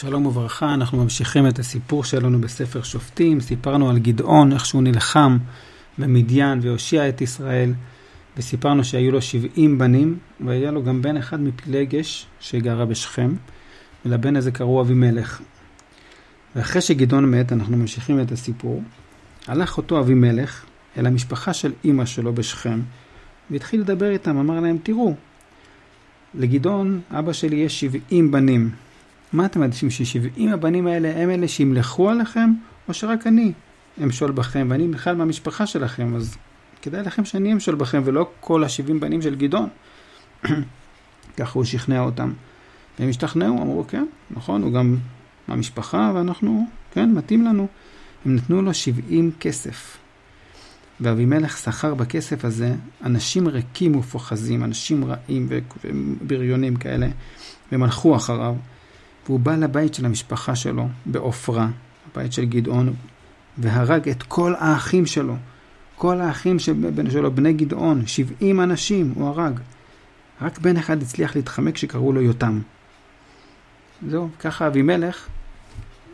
שלום וברכה, אנחנו ממשיכים את הסיפור שלנו בספר שופטים. סיפרנו על גדעון, איך שהוא נלחם במדיין והושיע את ישראל, וסיפרנו שהיו לו 70 בנים, והיה לו גם בן אחד מפילגש שגרה בשכם, ולבן הזה קראו אבימלך. ואחרי שגדעון מת, אנחנו ממשיכים את הסיפור. הלך אותו אבימלך אל המשפחה של אימא שלו בשכם, והתחיל לדבר איתם, אמר להם, תראו, לגדעון, אבא שלי יש 70 בנים. מה אתם מעדיפים, ש-70 הבנים האלה הם אלה שימלכו עליכם, או שרק אני אמשול בכם, ואני בכלל מהמשפחה שלכם, אז כדאי לכם שאני אמשול בכם, ולא כל ה-70 בנים של גדעון. ככה הוא שכנע אותם. והם השתכנעו, אמרו, כן, נכון, הוא גם מהמשפחה, ואנחנו, כן, מתאים לנו. הם נתנו לו 70 כסף. ואבימלך שכר בכסף הזה אנשים ריקים ופוחזים, אנשים רעים ובריונים כאלה, והם הלכו אחריו. והוא בא לבית של המשפחה שלו בעופרה, הבית של גדעון, והרג את כל האחים שלו. כל האחים שלו, בני גדעון, 70 אנשים הוא הרג. רק בן אחד הצליח להתחמק שקראו לו יותם. זהו, ככה אבימלך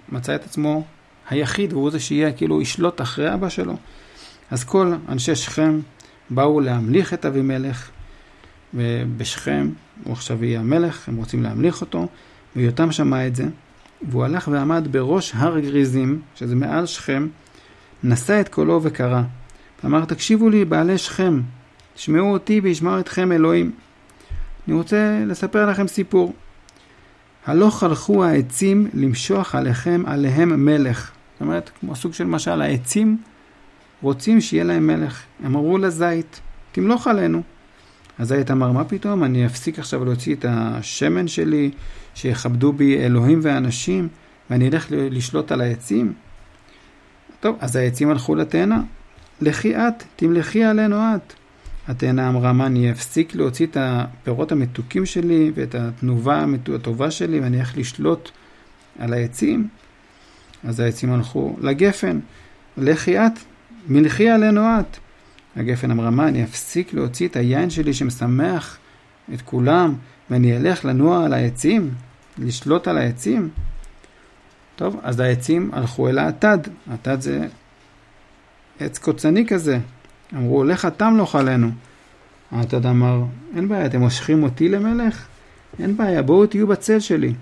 מצא את עצמו היחיד, והוא זה שיהיה כאילו ישלוט אחרי אבא שלו. אז כל אנשי שכם באו להמליך את אבימלך, ובשכם הוא עכשיו יהיה המלך, הם רוצים להמליך אותו, ויותם שמע את זה, והוא הלך ועמד בראש הר גריזים, שזה מעל שכם, נשא את קולו וקרא. ואמר, תקשיבו לי, בעלי שכם, תשמעו אותי וישמעו אתכם אלוהים. אני רוצה לספר לכם סיפור. הלוך הלכו העצים למשוח עליכם עליהם מלך. זאת אומרת, כמו סוג של משל, העצים רוצים שיהיה להם מלך. הם אמרו לזית, תמלוך עלינו. הזית אמר, מה פתאום, אני אפסיק עכשיו להוציא את השמן שלי, שיכבדו בי אלוהים ואנשים, ואני אלך לשלוט על העצים? טוב, אז העצים הלכו לתאנה. לכי את, תמלכי עלינו את. התאנה אמרה, מה, אני אפסיק להוציא את הפירות המתוקים שלי ואת התנובה הטובה שלי, ואני אלך לשלוט על העצים? אז העצים הלכו לגפן, לכי את, מלכי עלינו את. הגפן אמרה, מה, אני אפסיק להוציא את היין שלי שמשמח את כולם, ואני אלך לנוע על העצים? לשלוט על העצים? טוב, אז העצים הלכו אל האטד. האטד זה עץ קוצני כזה. אמרו, לך אתה מלוך עלינו. האטד אמר, אין בעיה, אתם מושכים אותי למלך? אין בעיה, בואו תהיו בצל שלי.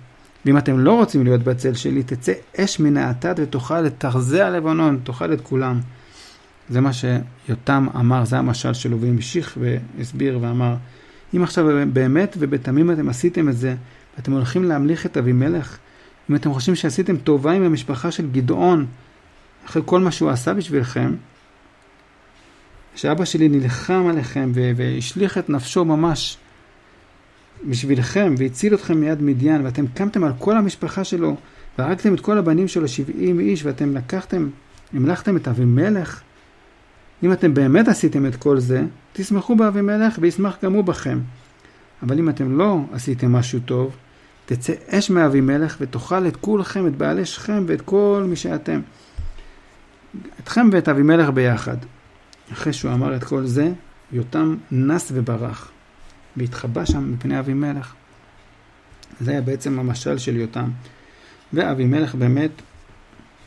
ואם אתם לא רוצים להיות בצל שלי, תצא אש מן האטד ותאכל לתרזע לבנון, תאכל את כולם. זה מה שיותם אמר, זה המשל שלו, והמשיך והסביר ואמר, אם עכשיו באמת ובתמים אתם עשיתם את זה, ואתם הולכים להמליך את אבימלך, אם אתם חושבים שעשיתם טובה עם המשפחה של גדעון, אחרי כל מה שהוא עשה בשבילכם, שאבא שלי נלחם עליכם והשליך את נפשו ממש בשבילכם והציל אתכם מיד מדיין, ואתם קמתם על כל המשפחה שלו והרגתם את כל הבנים שלו, 70 איש, ואתם לקחתם, המלכתם את אבימלך, אם אתם באמת עשיתם את כל זה, תשמחו באבימלך וישמח גם הוא בכם. אבל אם אתם לא עשיתם משהו טוב, תצא אש מאבימלך ותאכל את כולכם, את בעלי שכם ואת כל מי שאתם. אתכם ואת אבימלך ביחד. אחרי שהוא אמר את כל זה, יותם נס וברח, והתחבא שם מפני אבימלך. זה היה בעצם המשל של יותם. ואבימלך באמת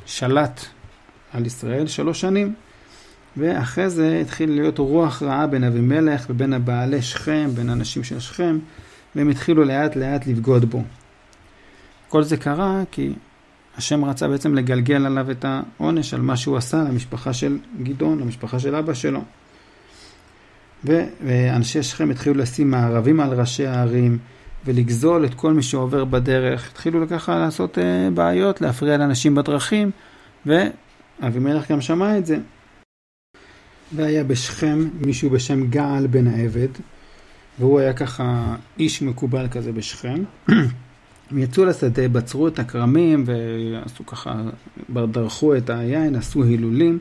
שלט על ישראל שלוש שנים. ואחרי זה התחיל להיות רוח רעה בין אבימלך ובין הבעלי שכם, בין הנשים של שכם, והם התחילו לאט לאט לבגוד בו. כל זה קרה כי השם רצה בעצם לגלגל עליו את העונש על מה שהוא עשה למשפחה של גדעון, למשפחה של אבא שלו. ואנשי שכם התחילו לשים מערבים על ראשי הערים ולגזול את כל מי שעובר בדרך. התחילו ככה לעשות אה, בעיות, להפריע לאנשים בדרכים, ואבימלך גם שמע את זה. והיה בשכם מישהו בשם געל בן העבד, והוא היה ככה איש מקובל כזה בשכם. הם יצאו לשדה, בצרו את הכרמים ועשו ככה, דרכו את היין, עשו הילולים,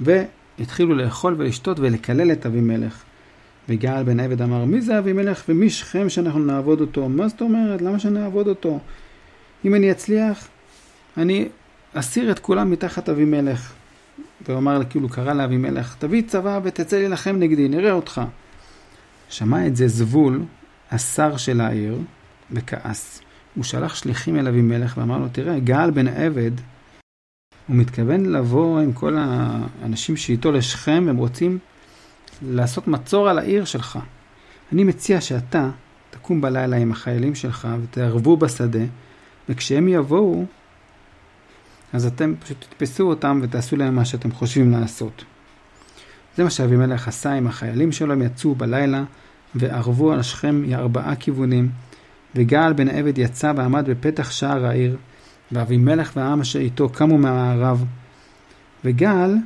והתחילו לאכול ולשתות ולקלל את אבימלך. וגעל בן עבד אמר, מי זה אבימלך ומי שכם שאנחנו נעבוד אותו? מה זאת אומרת? למה שנעבוד אותו? אם אני אצליח, אני אסיר את כולם מתחת אבימלך. והוא אמר, כאילו קרא לאבימלך, תביא צבא ותצא להילחם נגדי, נראה אותך. שמע את זה זבול, השר של העיר, וכעס. הוא שלח שליחים אל אבימלך ואמר לו, תראה, גל בן עבד, הוא מתכוון לבוא עם כל האנשים שאיתו לשכם, הם רוצים לעשות מצור על העיר שלך. אני מציע שאתה תקום בלילה עם החיילים שלך ותערבו בשדה, וכשהם יבואו, אז אתם פשוט תתפסו אותם ותעשו להם מה שאתם חושבים לעשות. זה מה שאבימלך עשה עם החיילים שלו, הם יצאו בלילה וערבו על שכם מארבעה כיוונים, וגל בן עבד יצא ועמד בפתח שער העיר, ואבימלך והעם אשר איתו קמו מהמערב. וגל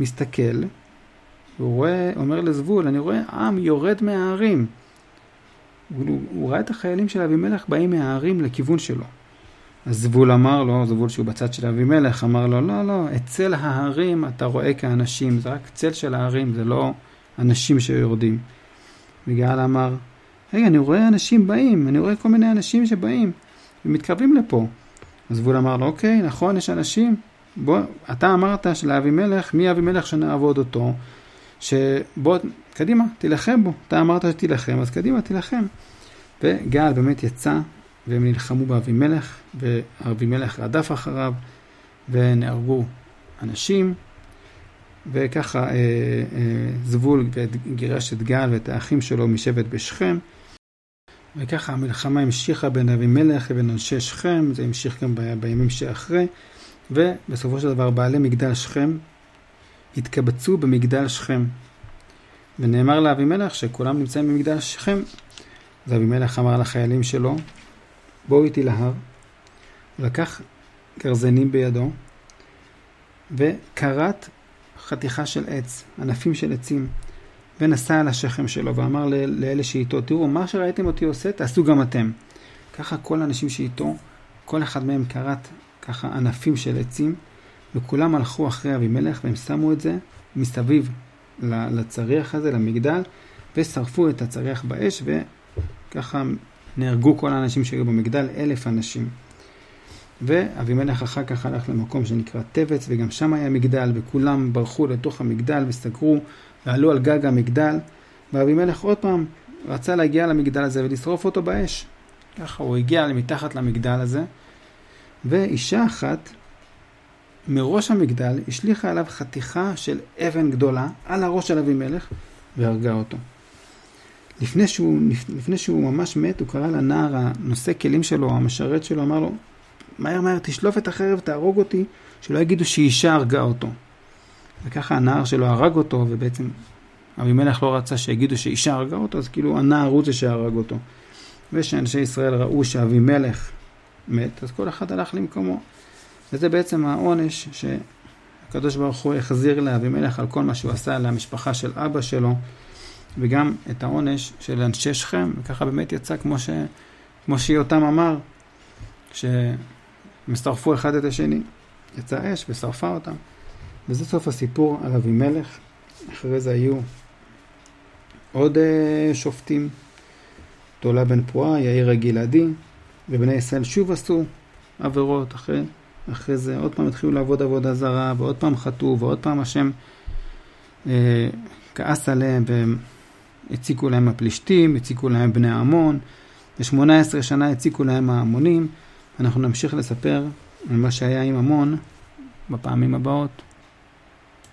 מסתכל, והוא רואה, אומר לזבול, אני רואה עם יורד מההרים. הוא, הוא ראה את החיילים של אבימלך באים מההרים לכיוון שלו. אז זבול אמר לו, זבול שהוא בצד של אבימלך, אמר לו, לא, לא, אצל ההרים אתה רואה כאנשים, זה רק צל של ההרים, זה לא אנשים שיורדים. וגאל אמר, רגע, אני רואה אנשים באים, אני רואה כל מיני אנשים שבאים ומתקרבים לפה. אז זבול אמר לו, אוקיי, נכון, יש אנשים, בוא, אתה אמרת שלאבימלך, מי אבימלך שנעבוד אותו, שבוא, קדימה, תילחם בו. אתה אמרת שתילחם, אז קדימה, תילחם. וגאל באמת יצא והם נלחמו באבימלך, ואבימלך רדף אחריו, ונהרגו אנשים, וככה אה, אה, זבול גירש את גל ואת האחים שלו משבט בשכם, וככה המלחמה המשיכה בין אבימלך לבין אנשי שכם, זה המשיך גם ב, בימים שאחרי, ובסופו של דבר בעלי מגדל שכם התקבצו במגדל שכם. ונאמר לאבימלך שכולם נמצאים במגדל שכם. אז אבימלך אמר לחיילים שלו, בואו איתי להר, לקח גרזנים בידו, וכרת חתיכה של עץ, ענפים של עצים, ונסע על השכם שלו, ואמר לאלה שאיתו, תראו, מה שראיתם אותי עושה, תעשו גם אתם. ככה כל האנשים שאיתו, כל אחד מהם כרת ככה ענפים של עצים, וכולם הלכו אחרי אבימלך, והם שמו את זה מסביב לצריח הזה, למגדל, ושרפו את הצריח באש, וככה נהרגו כל האנשים שהיו במגדל, אלף אנשים. ואבימלך אחר כך הלך למקום שנקרא טבץ, וגם שם היה מגדל, וכולם ברחו לתוך המגדל וסגרו, ועלו על גג המגדל, ואבימלך עוד פעם רצה להגיע למגדל הזה ולשרוף אותו באש. ככה הוא הגיע מתחת למגדל הזה, ואישה אחת מראש המגדל השליכה עליו חתיכה של אבן גדולה על הראש של אבימלך והרגה אותו. לפני שהוא, לפני שהוא ממש מת, הוא קרא לנער הנושא כלים שלו, המשרת שלו, אמר לו, מהר מהר תשלוף את החרב, תהרוג אותי, שלא יגידו שאישה הרגה אותו. וככה הנער שלו הרג אותו, ובעצם אבימלך לא רצה שיגידו שאישה הרגה אותו, אז כאילו הנער הוא זה שהרג אותו. וכשאנשי ישראל ראו שאבימלך מת, אז כל אחד הלך למקומו. וזה בעצם העונש שהקדוש ברוך הוא החזיר לאבימלך על כל מה שהוא עשה למשפחה של אבא שלו. וגם את העונש של אנשי שכם, וככה באמת יצא כמו, ש... כמו שיותם אמר, שהם שרפו אחד את השני. יצא אש ושרפה אותם. וזה סוף הסיפור על אבימלך. אחרי זה היו עוד uh, שופטים, תולה בן פועה, יאיר הגלעדי, ובני ישראל שוב עשו עבירות אחרי, אחרי זה עוד פעם התחילו לעבוד עבודה זרה, ועוד פעם חטאו, ועוד פעם השם uh, כעס עליהם, והם הציקו להם הפלישתים, הציקו להם בני עמון, ו-18 שנה הציקו להם ההמונים. אנחנו נמשיך לספר על מה שהיה עם עמון בפעמים הבאות.